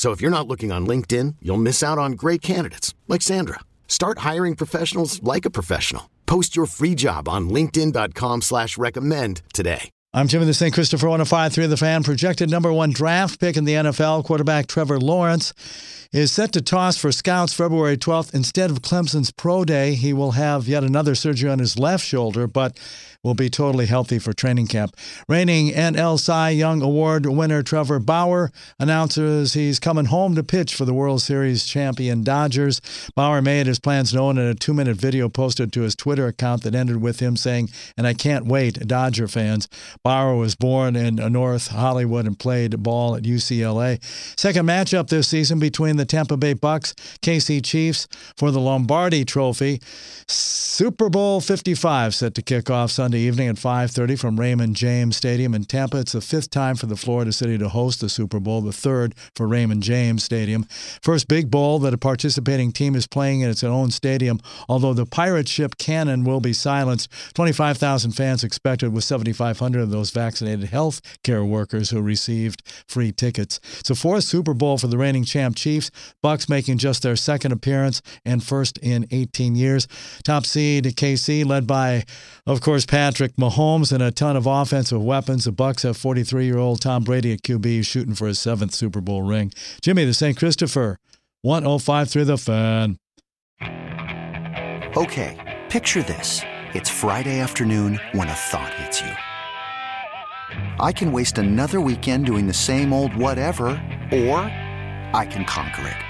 So if you're not looking on LinkedIn, you'll miss out on great candidates like Sandra. Start hiring professionals like a professional. Post your free job on LinkedIn.com slash recommend today. I'm Jimmy the St. Christopher 105.3 The Fan. Projected number one draft pick in the NFL, quarterback Trevor Lawrence is set to toss for scouts February 12th. Instead of Clemson's pro day, he will have yet another surgery on his left shoulder, but will be totally healthy for training camp. Reigning NL Cy Young Award winner Trevor Bauer announces he's coming home to pitch for the World Series champion Dodgers. Bauer made his plans known in a two minute video posted to his Twitter account that ended with him saying, And I can't wait, Dodger fans. Bauer was born in North Hollywood and played ball at UCLA. Second matchup this season between the Tampa Bay Bucs, KC Chiefs for the Lombardi Trophy. Super Bowl 55 set to kick off Sunday evening at 5:30 from Raymond James Stadium in Tampa. It's the fifth time for the Florida City to host the Super Bowl, the third for Raymond James Stadium. First big bowl that a participating team is playing in its own stadium. Although the pirate ship cannon will be silenced, 25,000 fans expected, with 7,500 of those vaccinated health care workers who received free tickets. It's a fourth Super Bowl for the reigning champ Chiefs. Bucs making just their second appearance and first in 18 years. Top seed KC, led by, of course, Patrick Mahomes and a ton of offensive weapons. The Bucs have 43-year-old Tom Brady at QB shooting for his seventh Super Bowl ring. Jimmy, the St. Christopher, 105 through The Fan. Okay, picture this. It's Friday afternoon when a thought hits you. I can waste another weekend doing the same old whatever, or I can conquer it.